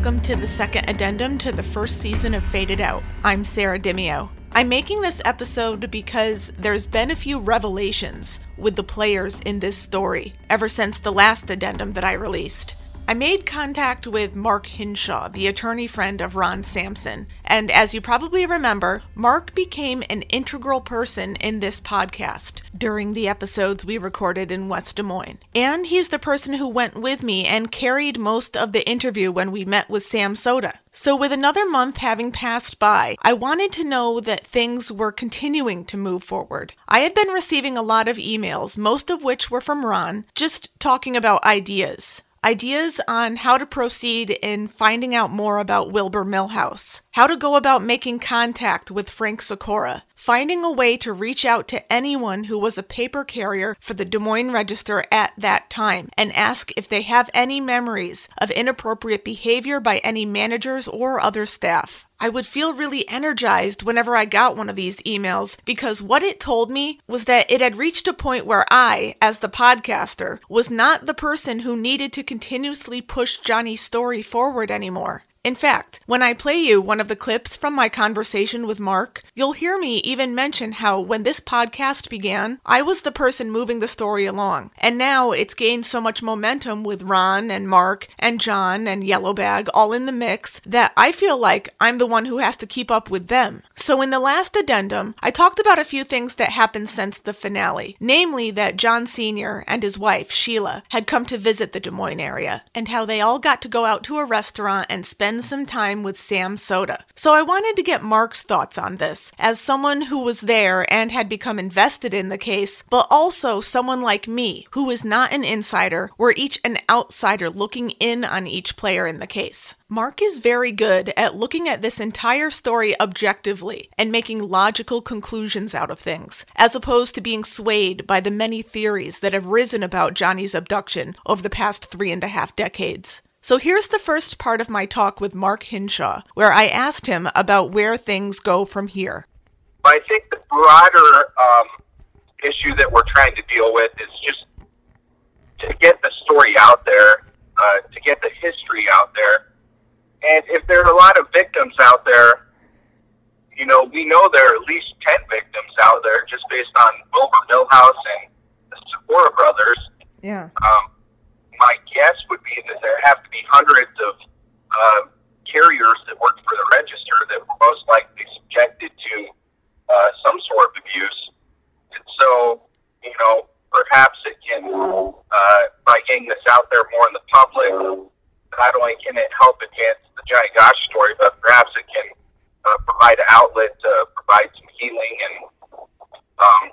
Welcome to the second addendum to the first season of Faded Out. I'm Sarah Dimio. I'm making this episode because there's been a few revelations with the players in this story ever since the last addendum that I released. I made contact with Mark Hinshaw, the attorney friend of Ron Sampson, and as you probably remember, Mark became an integral person in this podcast during the episodes we recorded in West Des Moines. And he's the person who went with me and carried most of the interview when we met with Sam Soda. So, with another month having passed by, I wanted to know that things were continuing to move forward. I had been receiving a lot of emails, most of which were from Ron, just talking about ideas ideas on how to proceed in finding out more about Wilbur Millhouse, how to go about making contact with Frank Sikora, finding a way to reach out to anyone who was a paper carrier for the Des Moines Register at that time and ask if they have any memories of inappropriate behavior by any managers or other staff. I would feel really energized whenever I got one of these emails because what it told me was that it had reached a point where I, as the podcaster, was not the person who needed to continuously push Johnny's story forward anymore. In fact, when I play you one of the clips from my conversation with Mark, you'll hear me even mention how when this podcast began, I was the person moving the story along. And now it's gained so much momentum with Ron and Mark and John and Yellowbag all in the mix that I feel like I'm the one who has to keep up with them. So in the last addendum, I talked about a few things that happened since the finale, namely that John Sr. and his wife, Sheila, had come to visit the Des Moines area, and how they all got to go out to a restaurant and spend spend some time with Sam Soda. So I wanted to get Mark's thoughts on this, as someone who was there and had become invested in the case, but also someone like me, who is not an insider, we're each an outsider looking in on each player in the case. Mark is very good at looking at this entire story objectively and making logical conclusions out of things, as opposed to being swayed by the many theories that have risen about Johnny's abduction over the past three and a half decades. So here's the first part of my talk with Mark Hinshaw, where I asked him about where things go from here. I think the broader um, issue that we're trying to deal with is just to get the story out there, uh, to get the history out there. And if there are a lot of victims out there, you know, we know there are at least 10 victims out there just based on Wilbur Millhouse and the Sikora brothers. Yeah. Um, my guess would be that there have to be hundreds of uh, carriers that worked for the register that were most likely subjected to uh, some sort of abuse. And so, you know, perhaps it can, uh, by getting this out there more in the public, not only can it help advance the Johnny Gosch story, but perhaps it can uh, provide an outlet to provide some healing and um,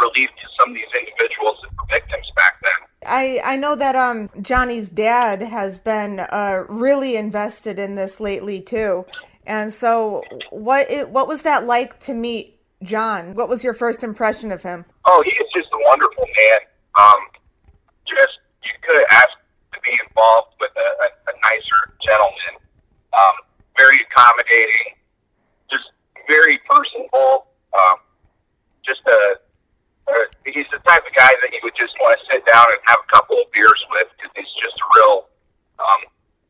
relief to some of these individuals were victims back then. I, I know that um Johnny's dad has been uh, really invested in this lately too, and so what it, what was that like to meet John? What was your first impression of him? Oh, he is just a wonderful man. Um, just you could ask to be involved with a, a, a nicer gentleman. Um, very accommodating, just very personable. Um, just a he's the type of guy that you would just want to sit down and have a couple of beers with because he's just a real, um,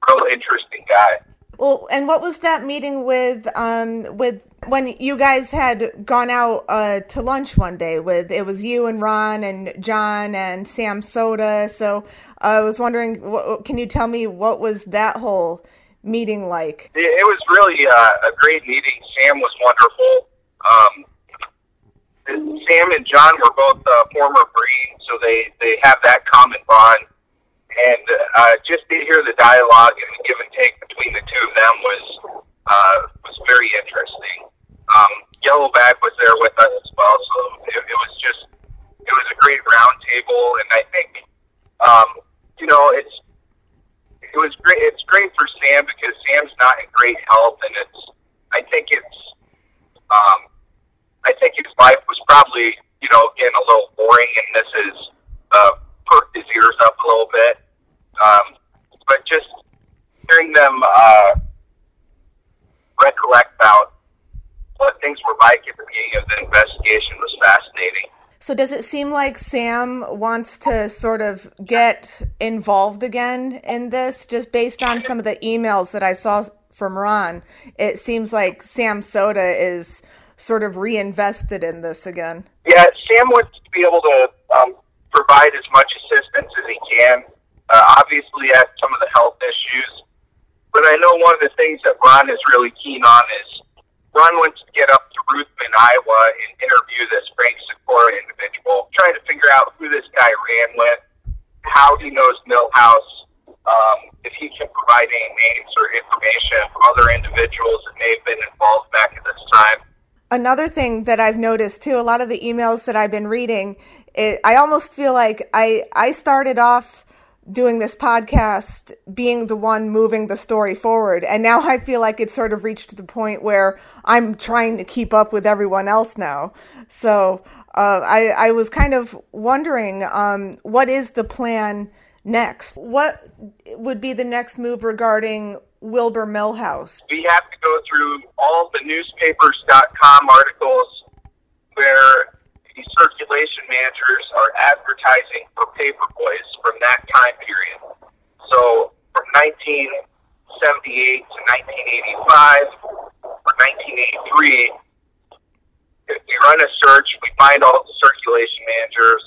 real interesting guy. Well, and what was that meeting with um with when you guys had gone out uh, to lunch one day with it was you and Ron and John and Sam Soda. So I was wondering, what, can you tell me what was that whole meeting like? It, it was really uh, a great meeting. Sam was wonderful. Um, Sam and John were both uh, former Marines, so they they have that common bond. And uh, just to hear the dialogue and the give and take between the two of them was uh, was very interesting. Um, Yellowback was there with us as well, so it, it was just it was a great roundtable, and I think um, you know it's it was great. It's great for Sam because Sam's not in great health, and it's I think it's um, I think his life was probably, you know, getting a little boring, and this has uh, perked his ears up a little bit. Um, but just hearing them uh, recollect about what things were like at the beginning of the investigation was fascinating. So does it seem like Sam wants to sort of get involved again in this just based on some of the emails that I saw from Ron? It seems like Sam Soda is sort of reinvested in this again. Yeah, Sam wants to be able to um, provide as much assistance as he can. Uh, obviously, has some of the health issues, but I know one of the things that Ron is really keen on is Ron wants to get up to Ruthven, Iowa, and interview this Frank Sikora individual, trying to figure out who this guy ran with, how he knows Millhouse, um, if he can provide any names or information from other individuals that may have been involved back at this time. Another thing that I've noticed too, a lot of the emails that I've been reading, it, I almost feel like I I started off doing this podcast being the one moving the story forward. And now I feel like it's sort of reached the point where I'm trying to keep up with everyone else now. So uh, I, I was kind of wondering um, what is the plan next? What would be the next move regarding Wilbur Millhouse? We have to go through all the newspapers.com articles where the circulation managers are advertising for paper boys from that time period. So from 1978 to 1985 or 1983, if we run a search, we find all the circulation managers.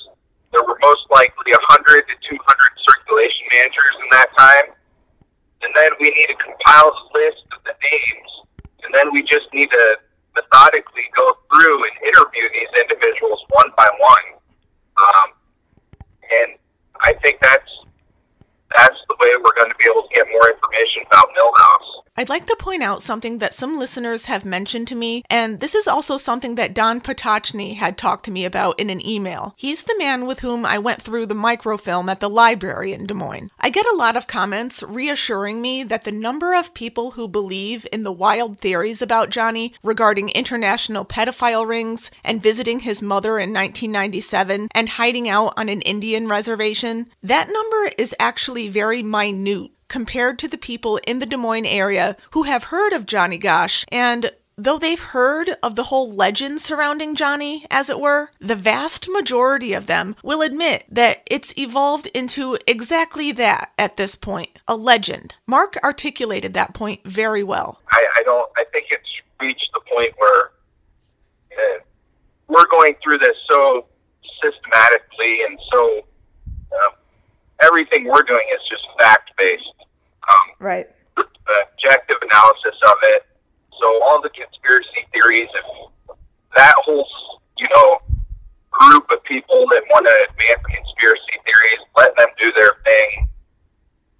There were most likely 100 to 200 circulation managers in that time. And then we need to compile the list of the names. And then we just need to methodically go through and interview these individuals one by one. Um, and I think that's that's the way we're going to be able to get more information about Millhouse. I'd like to point out something that some listeners have mentioned to me, and this is also something that Don Potocny had talked to me about in an email. He's the man with whom I went through the microfilm at the library in Des Moines. I get a lot of comments reassuring me that the number of people who believe in the wild theories about Johnny regarding international pedophile rings and visiting his mother in 1997 and hiding out on an Indian reservation, that number is actually very minute compared to the people in the Des Moines area who have heard of Johnny Gosch and Though they've heard of the whole legend surrounding Johnny, as it were, the vast majority of them will admit that it's evolved into exactly that at this point a legend. Mark articulated that point very well. I, I don't, I think it's reached the point where uh, we're going through this so systematically and so uh, everything we're doing is just fact based. Um, right. Objective analysis of it. So all the conspiracy theories, if that whole you know group of people that want to advance conspiracy theories, let them do their thing.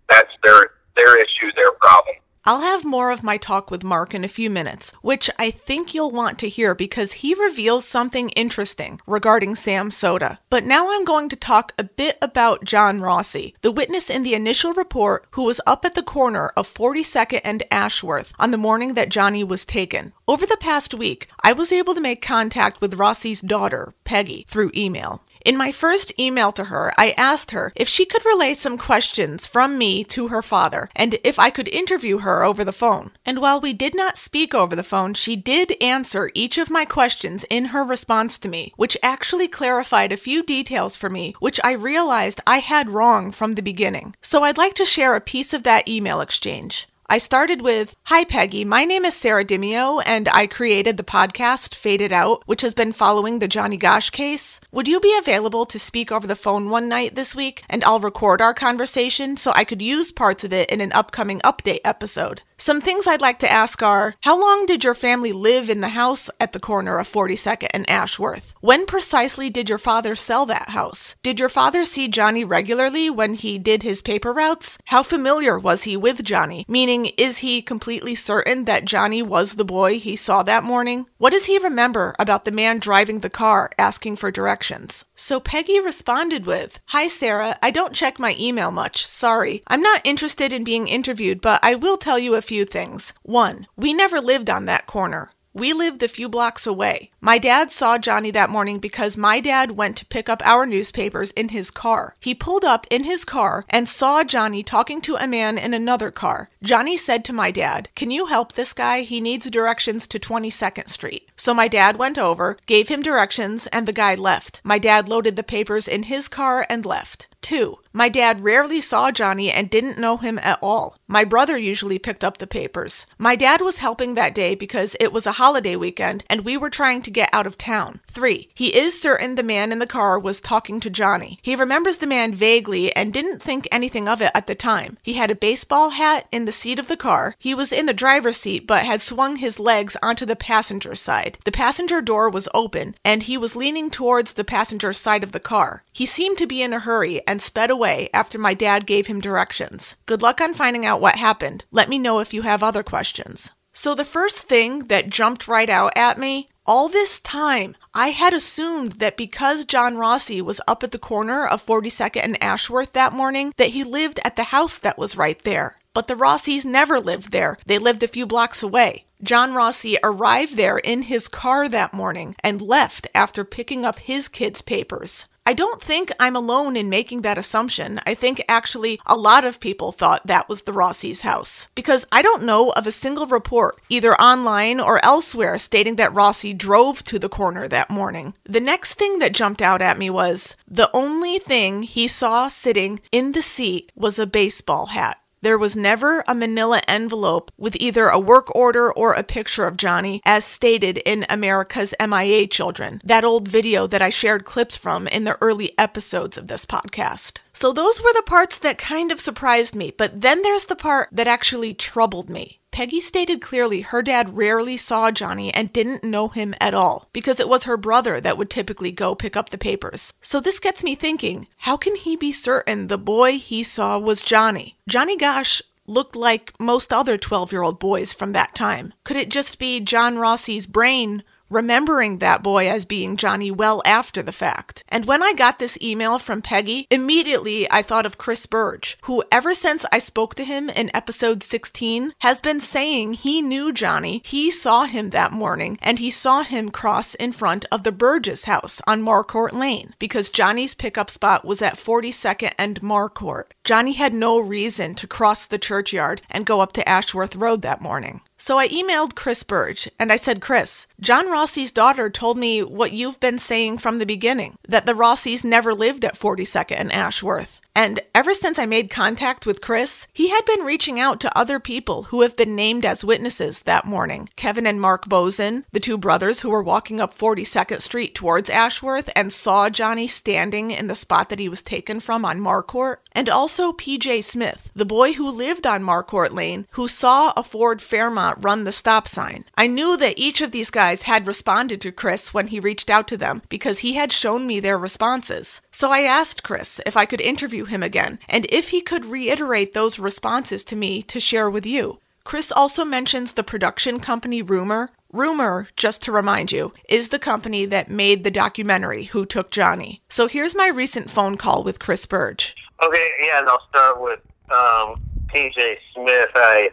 That's their their issue, their problem. I'll have more of my talk with Mark in a few minutes, which I think you'll want to hear because he reveals something interesting regarding Sam Soda. But now I'm going to talk a bit about John Rossi, the witness in the initial report who was up at the corner of 42nd and Ashworth on the morning that Johnny was taken. Over the past week, I was able to make contact with Rossi's daughter, Peggy, through email. In my first email to her, I asked her if she could relay some questions from me to her father and if I could interview her over the phone. And while we did not speak over the phone, she did answer each of my questions in her response to me, which actually clarified a few details for me, which I realized I had wrong from the beginning. So I'd like to share a piece of that email exchange. I started with Hi, Peggy. My name is Sarah Dimio, and I created the podcast Faded Out, which has been following the Johnny Gosch case. Would you be available to speak over the phone one night this week? And I'll record our conversation so I could use parts of it in an upcoming update episode. Some things I'd like to ask are How long did your family live in the house at the corner of 42nd and Ashworth? When precisely did your father sell that house? Did your father see Johnny regularly when he did his paper routes? How familiar was he with Johnny? Meaning, is he completely certain that Johnny was the boy he saw that morning? What does he remember about the man driving the car asking for directions? So Peggy responded with Hi, Sarah. I don't check my email much. Sorry. I'm not interested in being interviewed, but I will tell you a few things. One, we never lived on that corner. We lived a few blocks away. My dad saw Johnny that morning because my dad went to pick up our newspapers in his car. He pulled up in his car and saw Johnny talking to a man in another car. Johnny said to my dad, Can you help this guy? He needs directions to 22nd Street. So my dad went over, gave him directions, and the guy left. My dad loaded the papers in his car and left. 2. My dad rarely saw Johnny and didn't know him at all. My brother usually picked up the papers. My dad was helping that day because it was a holiday weekend and we were trying to get out of town. 3. He is certain the man in the car was talking to Johnny. He remembers the man vaguely and didn't think anything of it at the time. He had a baseball hat in the seat of the car. He was in the driver's seat but had swung his legs onto the passenger side. The passenger door was open and he was leaning towards the passenger side of the car. He seemed to be in a hurry and sped away after my dad gave him directions. Good luck on finding out what happened. Let me know if you have other questions. So, the first thing that jumped right out at me all this time, I had assumed that because John Rossi was up at the corner of 42nd and Ashworth that morning, that he lived at the house that was right there. But the Rossis never lived there. They lived a few blocks away. John Rossi arrived there in his car that morning and left after picking up his kids' papers. I don't think I'm alone in making that assumption. I think actually a lot of people thought that was the Rossi's house. Because I don't know of a single report, either online or elsewhere, stating that Rossi drove to the corner that morning. The next thing that jumped out at me was the only thing he saw sitting in the seat was a baseball hat. There was never a manila envelope with either a work order or a picture of Johnny, as stated in America's MIA Children, that old video that I shared clips from in the early episodes of this podcast. So those were the parts that kind of surprised me, but then there's the part that actually troubled me. Peggy stated clearly her dad rarely saw Johnny and didn't know him at all because it was her brother that would typically go pick up the papers. So this gets me thinking how can he be certain the boy he saw was Johnny? Johnny Gosch looked like most other 12 year old boys from that time. Could it just be John Rossi's brain remembering that boy as being Johnny well after the fact. And when I got this email from Peggy, immediately I thought of Chris Burge, who ever since I spoke to him in episode 16 has been saying he knew Johnny. He saw him that morning and he saw him cross in front of the Burge's house on Marcourt Lane because Johnny's pickup spot was at 42nd and Marcourt. Johnny had no reason to cross the churchyard and go up to Ashworth Road that morning. So I emailed Chris Burge and I said, Chris, John Rossi's daughter told me what you've been saying from the beginning that the Rossis never lived at 42nd and Ashworth. And ever since I made contact with Chris, he had been reaching out to other people who have been named as witnesses that morning Kevin and Mark Bozen, the two brothers who were walking up 42nd Street towards Ashworth and saw Johnny standing in the spot that he was taken from on Marcourt, and also PJ Smith, the boy who lived on Marcourt Lane, who saw a Ford Fairmont run the stop sign. I knew that each of these guys had responded to Chris when he reached out to them because he had shown me their responses. So I asked Chris if I could interview him again, and if he could reiterate those responses to me to share with you. Chris also mentions the production company Rumor. Rumor, just to remind you, is the company that made the documentary Who Took Johnny. So here's my recent phone call with Chris Burge. Okay, yeah, and I'll start with um, PJ Smith. I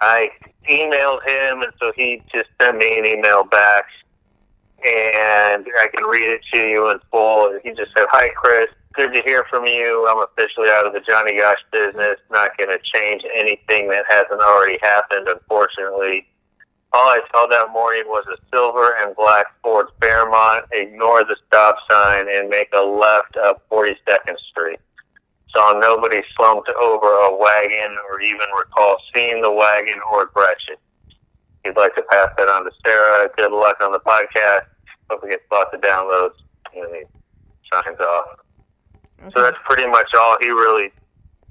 I emailed him, and so he just sent me an email back, and I can read it to you in full. He just said, "Hi, Chris good to hear from you. I'm officially out of the Johnny Gosch business. Not going to change anything that hasn't already happened, unfortunately. All I saw that morning was a silver and black Ford Fairmont. Ignore the stop sign and make a left up 42nd Street. Saw nobody slumped over a wagon or even recall seeing the wagon or Gretchen. You'd like to pass that on to Sarah, good luck on the podcast. Hope we get lots of downloads. And then he signs off. Okay. So that's pretty much all he really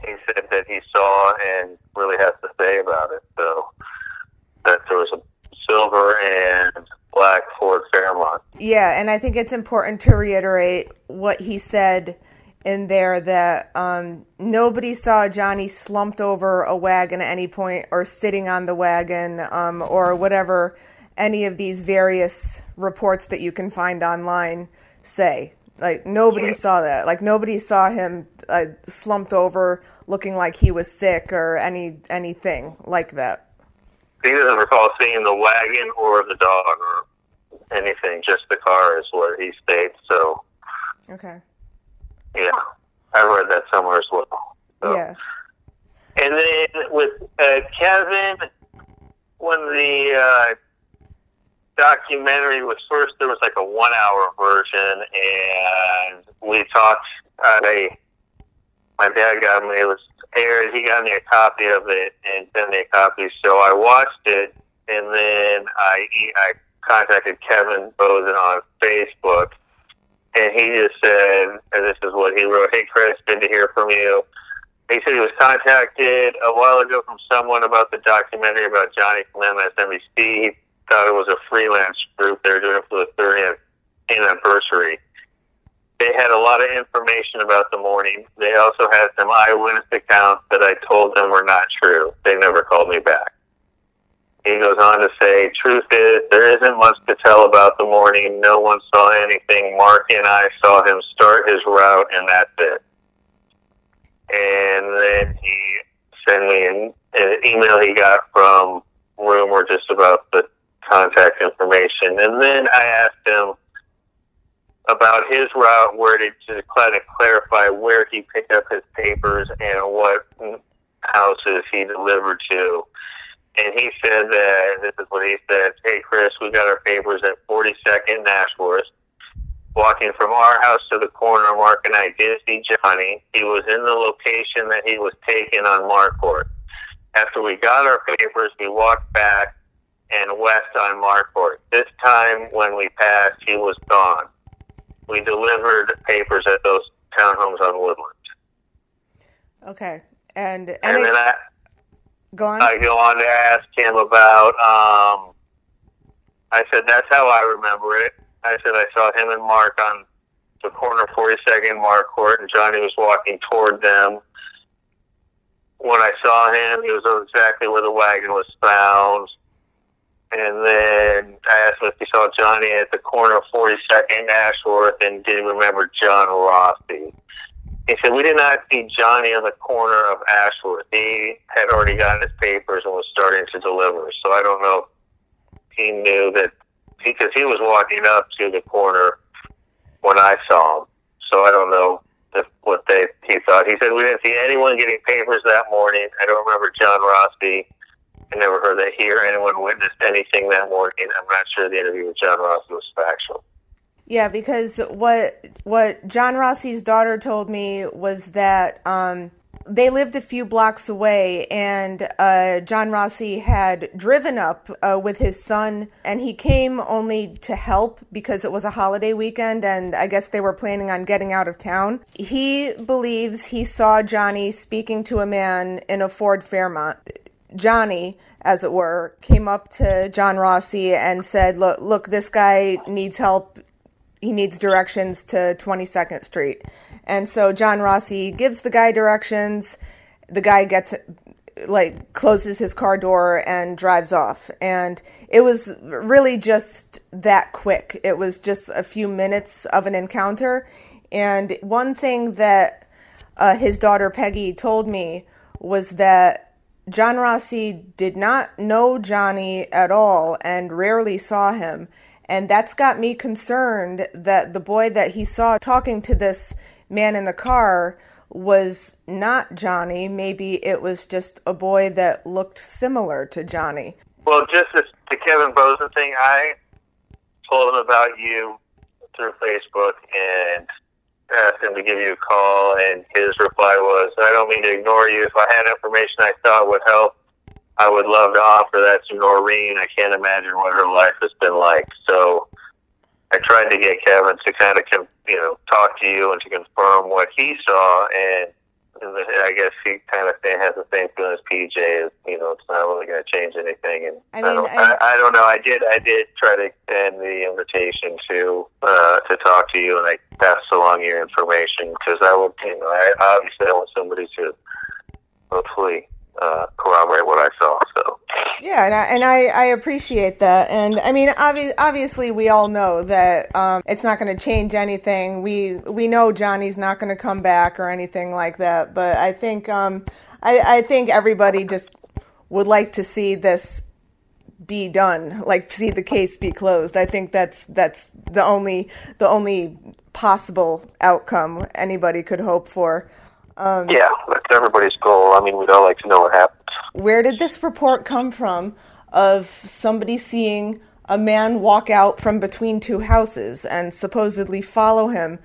he said that he saw and really has to say about it. So that there was a silver and black Ford Fairmont. Yeah, and I think it's important to reiterate what he said in there that um, nobody saw Johnny slumped over a wagon at any point or sitting on the wagon um, or whatever any of these various reports that you can find online say. Like nobody saw that. Like nobody saw him uh, slumped over, looking like he was sick or any anything like that. he doesn't recall seeing the wagon or the dog or anything. Just the car is what he stayed. So, Okay. Yeah, I read that somewhere as well. So. Yeah. And then with uh, Kevin, when the uh, documentary was first, there was like a one-hour version, and we talked. At a, my dad got me. It was aired. He got me a copy of it and sent me a copy. So I watched it, and then I I contacted Kevin Bozen on Facebook, and he just said, and this is what he wrote: "Hey Chris, good to hear from you." He said he was contacted a while ago from someone about the documentary about Johnny from MSNBC. He thought it was a freelance group. They were doing it for the 30th anniversary. They had a lot of information about the morning. They also had some eyewitness accounts that I told them were not true. They never called me back. He goes on to say, truth is, there isn't much to tell about the morning. No one saw anything. Mark and I saw him start his route, and that's it and then he sent me an, an email he got from Rumor just about the contact information, and then I asked him about his route, where to, to kind of clarify where he picked up his papers and what houses he delivered to. And he said that uh, this is what he said. Hey, Chris, we got our papers at 42nd Nashworth walking from our house to the corner, Mark and I did see Johnny. He was in the location that he was taken on Marcourt. After we got our papers, we walked back and west on Marcourt. This time, when we passed, he was gone. We delivered papers at those townhomes on Woodland. Okay. And and, And it- then I, go on. I go on to ask him about. Um, I said that's how I remember it. I said I saw him and Mark on the corner of 42nd Marcourt, and Johnny was walking toward them. When I saw him, he was exactly where the wagon was found. And then I asked him if he saw Johnny at the corner of 42nd Ashworth and did he remember John Rossi. He said, we did not see Johnny on the corner of Ashworth. He had already gotten his papers and was starting to deliver. So I don't know if he knew that, because he was walking up to the corner when I saw him. So I don't know if what they he thought. He said, we didn't see anyone getting papers that morning. I don't remember John Rossi. I never heard that here anyone witnessed anything that morning. I'm not sure the interview with John Rossi was factual. Yeah, because what what John Rossi's daughter told me was that um, they lived a few blocks away, and uh, John Rossi had driven up uh, with his son, and he came only to help because it was a holiday weekend, and I guess they were planning on getting out of town. He believes he saw Johnny speaking to a man in a Ford Fairmont. Johnny, as it were, came up to John Rossi and said, "Look, look, this guy needs help. He needs directions to 22nd Street." And so John Rossi gives the guy directions. The guy gets like closes his car door and drives off. And it was really just that quick. It was just a few minutes of an encounter. And one thing that uh, his daughter Peggy told me was that John Rossi did not know Johnny at all and rarely saw him. And that's got me concerned that the boy that he saw talking to this man in the car was not Johnny. Maybe it was just a boy that looked similar to Johnny. Well, just as the Kevin Bozen thing, I told him about you through Facebook and asked him to give you a call, and his reply was, I don't mean to ignore you. If I had information I thought would help, I would love to offer that to Noreen. I can't imagine what her life has been like. So I tried to get Kevin to kind of, com- you know, talk to you and to confirm what he saw, and I guess he kind of has the same feeling as PJ. Is you know, it's not really going to change anything. And I I, mean, don't, I- I, I don't know. I did, I did try to extend the invitation to uh, to talk to you, and I passed along your information because I would, you know, I obviously I want somebody to hopefully uh, corroborate what I saw. So Yeah, and I, and I, I appreciate that. And I mean, obvi- obviously, we all know that um, it's not going to change anything. We we know Johnny's not going to come back or anything like that. But I think um, I, I think everybody just would like to see this be done, like see the case be closed. I think that's that's the only the only possible outcome anybody could hope for. Um, yeah, that's everybody's goal. I mean, we'd all like to know what happens. Where did this report come from of somebody seeing a man walk out from between two houses and supposedly follow him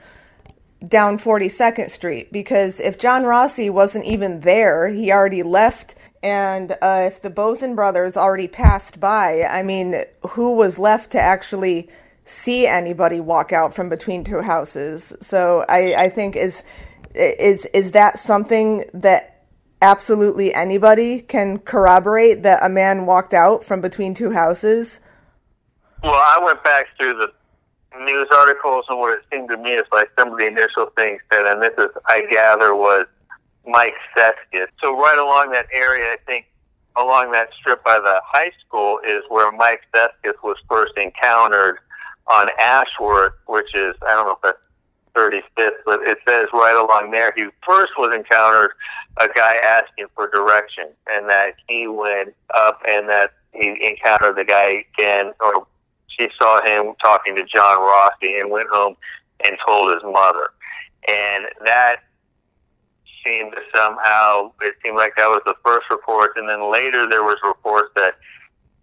down 42nd Street? Because if John Rossi wasn't even there, he already left. And uh, if the Boesen brothers already passed by, I mean, who was left to actually see anybody walk out from between two houses? So I, I think is is is that something that absolutely anybody can corroborate that a man walked out from between two houses? Well, I went back through the news articles and what it seemed to me is like some of the initial things that, and this is, I gather, was Mike Seskis. So right along that area, I think along that strip by the high school is where Mike Seskis was first encountered on Ashworth, which is, I don't know if that's 35th, but it says right along there, he first was encountered a guy asking for direction, and that he went up and that he encountered the guy again, or she saw him talking to John Rossi and went home and told his mother. And that seemed to somehow, it seemed like that was the first report, and then later there was reports that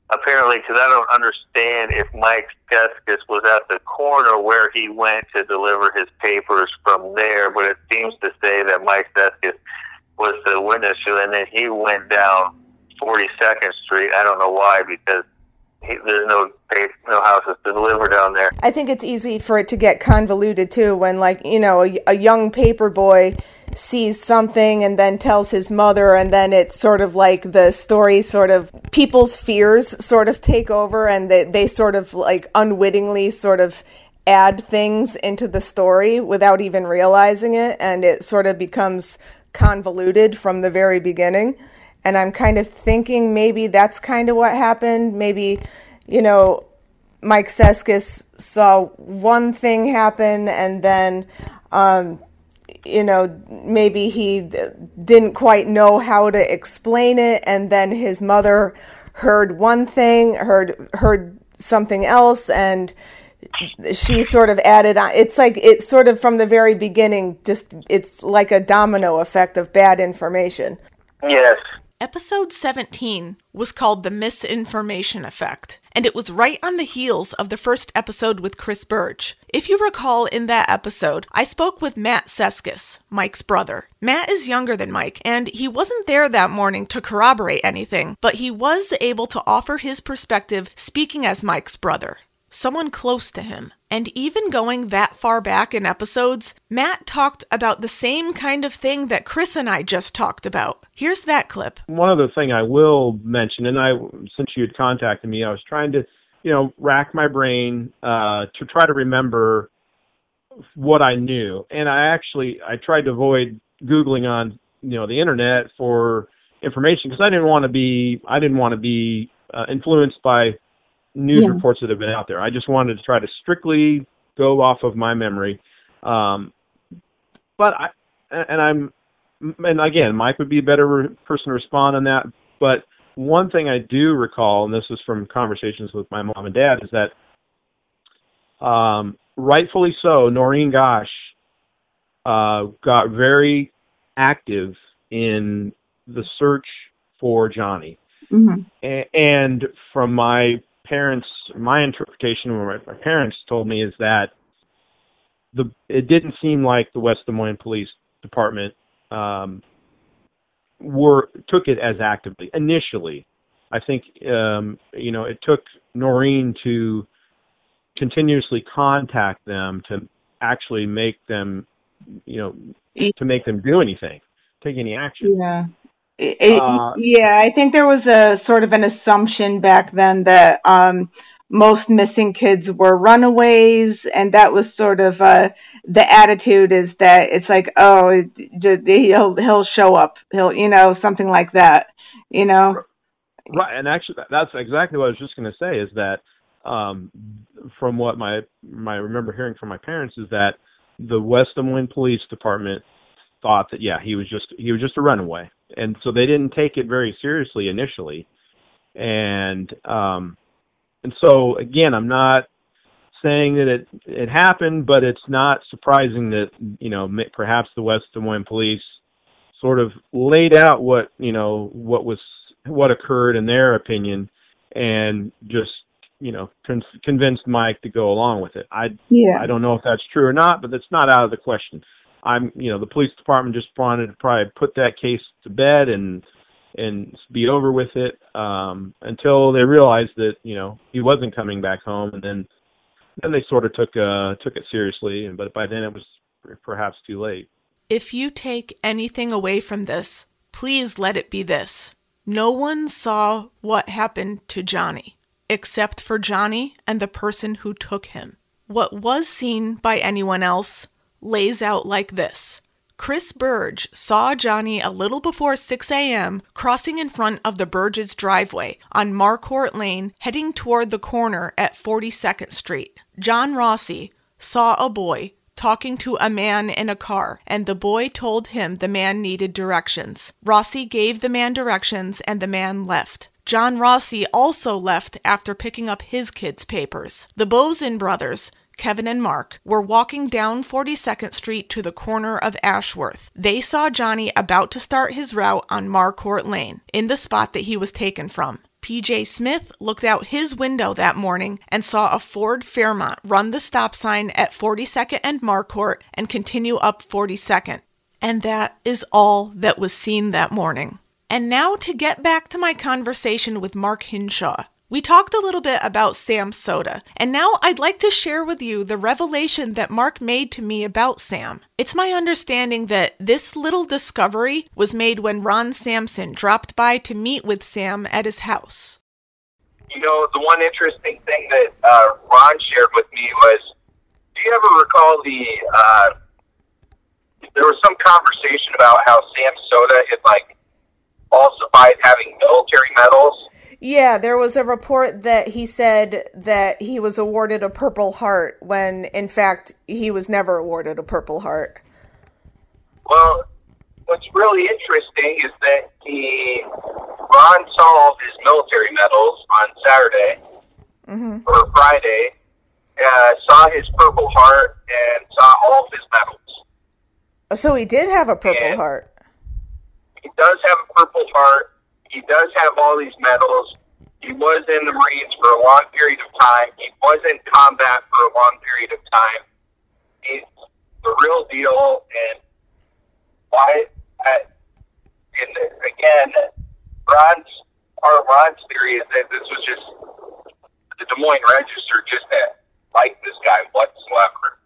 apparently, because I don't understand if Mike Seskis was at the corner where he went to deliver his papers from there, but it seems to say that Mike Seskis was the witness, and then he went down 42nd Street. I don't know why, because he, there's no down there. I think it's easy for it to get convoluted too when, like, you know, a, a young paper boy sees something and then tells his mother, and then it's sort of like the story sort of people's fears sort of take over, and they, they sort of like unwittingly sort of add things into the story without even realizing it, and it sort of becomes convoluted from the very beginning. And I'm kind of thinking maybe that's kind of what happened. Maybe, you know, Mike Seskis saw one thing happen and then um, you know, maybe he didn't quite know how to explain it, and then his mother heard one thing, heard heard something else, and she sort of added on. It's like it's sort of from the very beginning, just it's like a domino effect of bad information. Yes. Episode 17 was called The Misinformation Effect and it was right on the heels of the first episode with Chris Burge. If you recall, in that episode, I spoke with Matt Seskis, Mike's brother. Matt is younger than Mike, and he wasn't there that morning to corroborate anything, but he was able to offer his perspective speaking as Mike's brother someone close to him. And even going that far back in episodes, Matt talked about the same kind of thing that Chris and I just talked about. Here's that clip. One other thing I will mention, and I, since you had contacted me, I was trying to, you know, rack my brain uh, to try to remember what I knew, and I actually I tried to avoid googling on, you know, the internet for information because I didn't want to be I didn't want to be uh, influenced by news yeah. reports that have been out there. I just wanted to try to strictly go off of my memory. Um, but I, and I'm, and again, Mike would be a better person to respond on that. But one thing I do recall, and this is from conversations with my mom and dad, is that um, rightfully so, Noreen Gosch uh, got very active in the search for Johnny. Mm-hmm. A- and from my parents, my interpretation of what my parents told me is that the it didn't seem like the West Des Moines Police Department um, were took it as actively initially. I think um, you know it took Noreen to continuously contact them to actually make them you know to make them do anything, take any action. Yeah. It, uh, yeah, I think there was a sort of an assumption back then that um, most missing kids were runaways, and that was sort of uh, the attitude is that it's like, oh, he'll he'll show up, he'll you know something like that, you know. Right, and actually, that's exactly what I was just going to say. Is that um, from what my my remember hearing from my parents is that the West Des Moines Police Department thought that yeah he was just he was just a runaway and so they didn't take it very seriously initially and um, and so again, I'm not saying that it it happened, but it's not surprising that you know perhaps the West Des Moines police sort of laid out what you know what was what occurred in their opinion, and just you know con- convinced Mike to go along with it. I yeah. I don't know if that's true or not, but that's not out of the question. I'm you know the police department just wanted to probably put that case to bed and and be over with it um, until they realized that you know he wasn't coming back home, and then then they sort of took uh, took it seriously. And But by then it was perhaps too late. If you take anything away from this, please let it be this: no one saw what happened to Johnny except for Johnny and the person who took him. What was seen by anyone else lays out like this. Chris Burge saw Johnny a little before 6 a.m. crossing in front of the Burge's driveway on Marcourt Lane, heading toward the corner at 42nd Street. John Rossi saw a boy talking to a man in a car, and the boy told him the man needed directions. Rossi gave the man directions, and the man left. John Rossi also left after picking up his kids' papers. The Bozen brothers Kevin and Mark, were walking down 42nd Street to the corner of Ashworth. They saw Johnny about to start his route on Marcourt Lane, in the spot that he was taken from. PJ Smith looked out his window that morning and saw a Ford Fairmont run the stop sign at 42nd and Marcourt and continue up 42nd. And that is all that was seen that morning. And now to get back to my conversation with Mark Hinshaw. We talked a little bit about Sam Soda, and now I'd like to share with you the revelation that Mark made to me about Sam. It's my understanding that this little discovery was made when Ron Sampson dropped by to meet with Sam at his house. You know, the one interesting thing that uh, Ron shared with me was do you ever recall the. Uh, there was some conversation about how Sam Soda had, like, falsified having military medals yeah, there was a report that he said that he was awarded a Purple Heart when, in fact, he was never awarded a Purple Heart. Well, what's really interesting is that he, Ron saw all his military medals on Saturday mm-hmm. or Friday, uh, saw his Purple Heart, and saw all of his medals. So he did have a Purple and Heart. He does have a Purple Heart he does have all these medals. He was in the Marines for a long period of time. He was in combat for a long period of time. He's the real deal, and why? And again, Ron's of Ron's theory is that this was just the Des Moines Register just that like this guy whatsoever.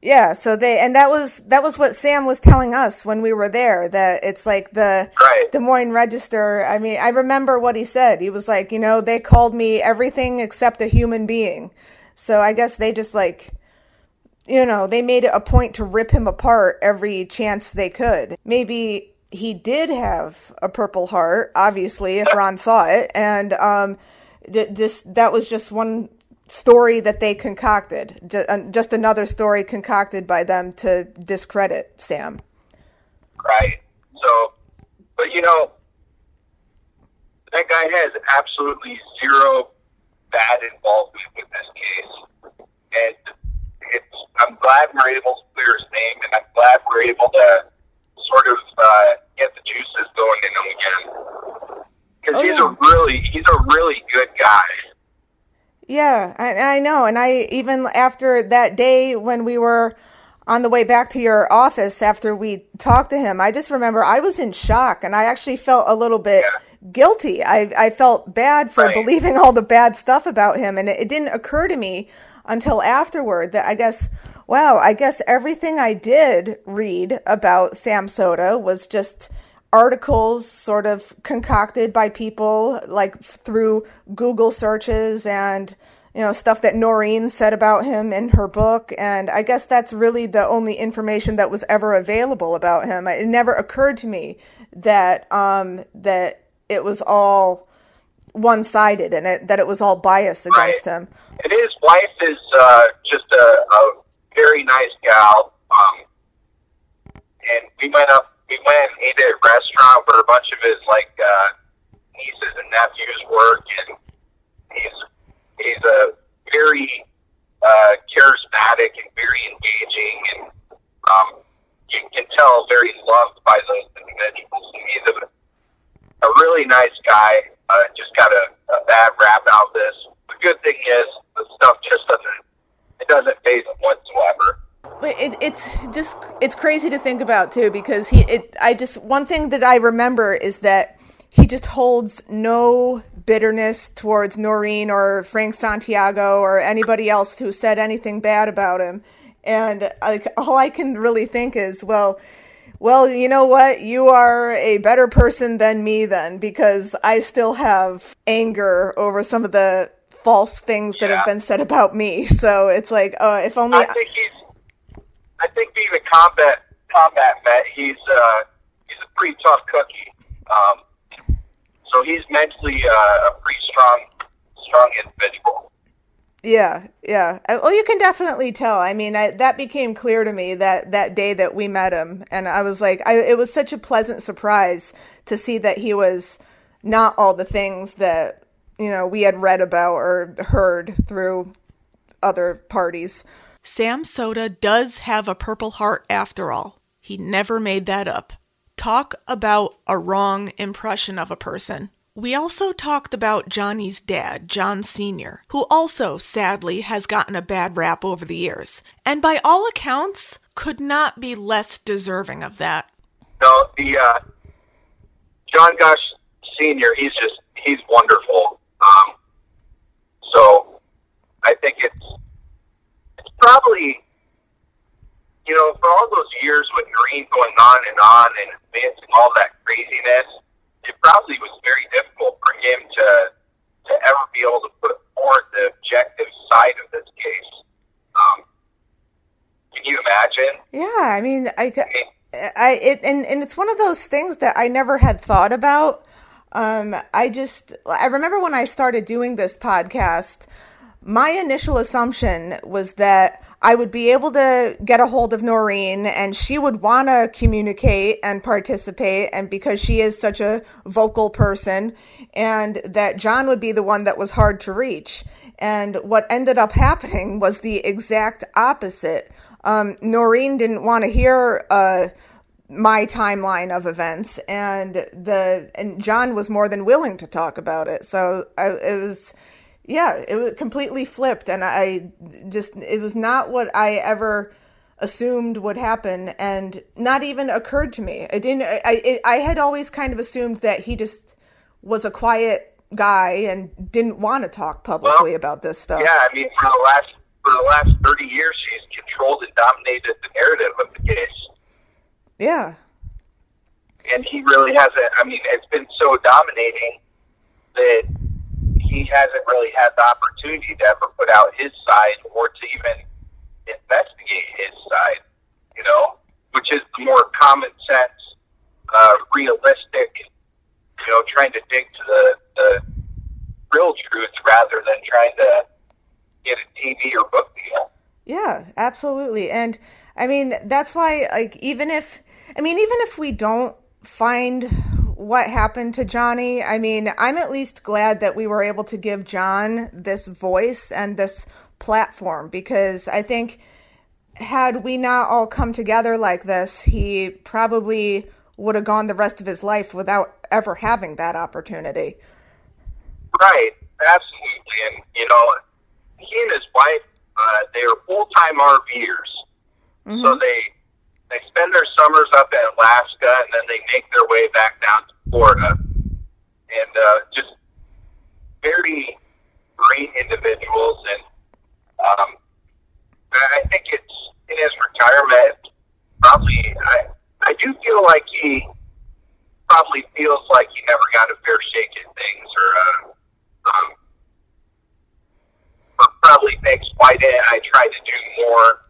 Yeah, so they and that was that was what Sam was telling us when we were there that it's like the right. Des Moines Register. I mean, I remember what he said. He was like, you know, they called me everything except a human being. So I guess they just like you know, they made it a point to rip him apart every chance they could. Maybe he did have a purple heart, obviously, if Ron saw it, and um, this that was just one story that they concocted, just another story concocted by them to discredit Sam. Right. So, but you know, that guy has absolutely zero bad involvement with this case, and it's. I'm glad we're able to clear his name, and I'm glad we're able to sort of uh, get the juices going in him again. Because oh, he's yeah. a really, he's a really good guy. Yeah, I, I know. And I even after that day when we were on the way back to your office after we talked to him, I just remember I was in shock and I actually felt a little bit yeah. guilty. I, I felt bad for right. believing all the bad stuff about him. And it, it didn't occur to me until afterward that I guess, wow, I guess everything I did read about Sam Soda was just articles sort of concocted by people like through Google searches and you know stuff that Noreen said about him in her book and I guess that's really the only information that was ever available about him. It never occurred to me that um that it was all one-sided and it, that it was all biased against right. him. And his wife is uh, just a, a very nice gal um and we went up we went and ate at a restaurant where a bunch of his like uh, nieces and nephews work, and he's he's a very uh, charismatic and very engaging, and um, you can tell very loved by those individuals. And he's a, a really nice guy. Uh, just got a, a bad rap out of this. The good thing is the stuff just doesn't it doesn't phase him whatsoever. But it, it's just it's crazy to think about too because he it I just one thing that I remember is that he just holds no bitterness towards Noreen or Frank Santiago or anybody else who said anything bad about him. And I, all I can really think is, well, well, you know what? You are a better person than me then, because I still have anger over some of the false things that have been said about me. So it's like, uh, if only. I think he's. I think being a combat combat vet, he's uh, he's a pretty tough cookie. Um, so he's mentally uh, a pretty strong, strong individual. Yeah, yeah. Well, you can definitely tell. I mean, I, that became clear to me that that day that we met him, and I was like, I, it was such a pleasant surprise to see that he was not all the things that you know we had read about or heard through other parties. Sam Soda does have a Purple Heart after all. He never made that up. Talk about a wrong impression of a person. We also talked about Johnny's dad, John Sr., who also sadly has gotten a bad rap over the years, and by all accounts, could not be less deserving of that. No, the uh, John Gosch Sr., he's just, he's wonderful. Um, so I think it's probably, you know, for all those years with Noreen going on and on and advancing all that craziness, it probably was very difficult for him to to ever be able to put forward the objective side of this case. Um, can you imagine? Yeah, I mean, I, I, it, and and it's one of those things that I never had thought about. Um, I just, I remember when I started doing this podcast, my initial assumption was that I would be able to get a hold of Noreen and she would want to communicate and participate. And because she is such a vocal person, and that John would be the one that was hard to reach. And what ended up happening was the exact opposite. Um, Noreen didn't want to hear uh, my timeline of events, and the and John was more than willing to talk about it. So I, it was yeah, it was completely flipped, and I just it was not what I ever assumed would happen, and not even occurred to me. It didn't. I it, I had always kind of assumed that he just was a quiet guy and didn't want to talk publicly well, about this stuff. Yeah, I mean, for the last for the last thirty years, she's controlled and dominated the narrative of the case. Yeah. And he really hasn't. I mean, it's been so dominating that he hasn't really had the opportunity to ever put out his side or to even investigate his side, you know, which is the more common sense, uh, realistic, you know, trying to dig to the, the real truth rather than trying to get a TV or book deal. Yeah, absolutely. And I mean, that's why, like, even if, I mean, even if we don't find what happened to Johnny. I mean, I'm at least glad that we were able to give John this voice and this platform because I think had we not all come together like this, he probably would have gone the rest of his life without ever having that opportunity. Right, absolutely. And, you know, he and his wife, uh, they are full time RVers. Mm-hmm. So they they spend their summers up in Alaska, and then they make their way back down to Florida. And uh, just very great individuals, and um, I think it's in his retirement. Probably, I I do feel like he probably feels like he never got a fair shake at things, or uh, um, or probably thinks why didn't I try to do more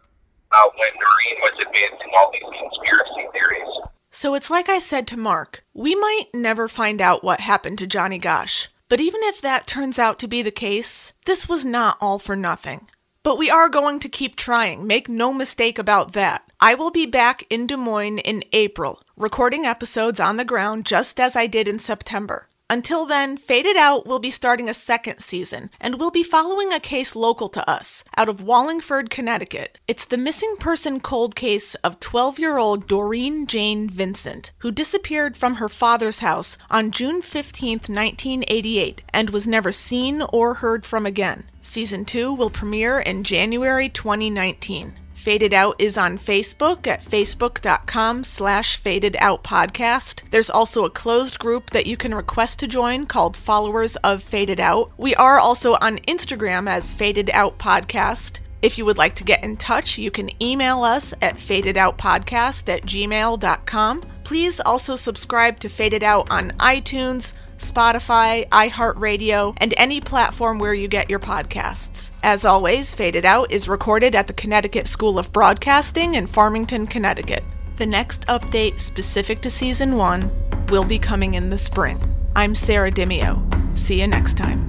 when Noreen was advancing all these conspiracy theories. So it's like I said to Mark, we might never find out what happened to Johnny Gosch, But even if that turns out to be the case, this was not all for nothing. But we are going to keep trying, make no mistake about that. I will be back in Des Moines in April, recording episodes on the ground just as I did in September. Until then, Faded Out will be starting a second season, and we'll be following a case local to us, out of Wallingford, Connecticut. It's the missing person cold case of 12 year old Doreen Jane Vincent, who disappeared from her father's house on June 15, 1988, and was never seen or heard from again. Season 2 will premiere in January 2019. Faded Out is on Facebook at facebook.com slash faded out podcast. There's also a closed group that you can request to join called Followers of Faded Out. We are also on Instagram as Faded Out Podcast. If you would like to get in touch, you can email us at fadedoutpodcast at gmail.com. Please also subscribe to Faded Out on iTunes, Spotify, iHeartRadio, and any platform where you get your podcasts. As always, Faded Out is recorded at the Connecticut School of Broadcasting in Farmington, Connecticut. The next update specific to Season 1 will be coming in the spring. I'm Sarah Dimio. See you next time.